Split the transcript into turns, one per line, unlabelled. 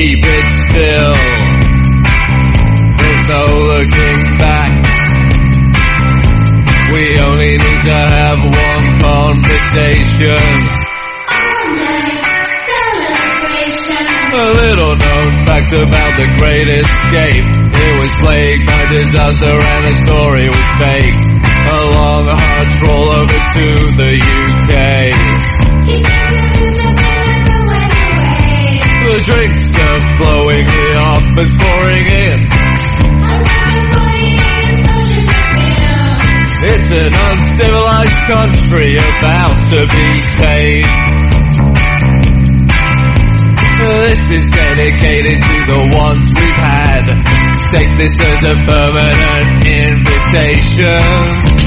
keep it still. There's no looking back. We only need to have one conversation. A little known fact about the great escape. It was plagued by disaster and the story was fake. A long hard roll over to the drinks are flowing, the offers pouring in. It's an uncivilized country about to be saved. This is dedicated to the ones we've had. Take this as a permanent invitation.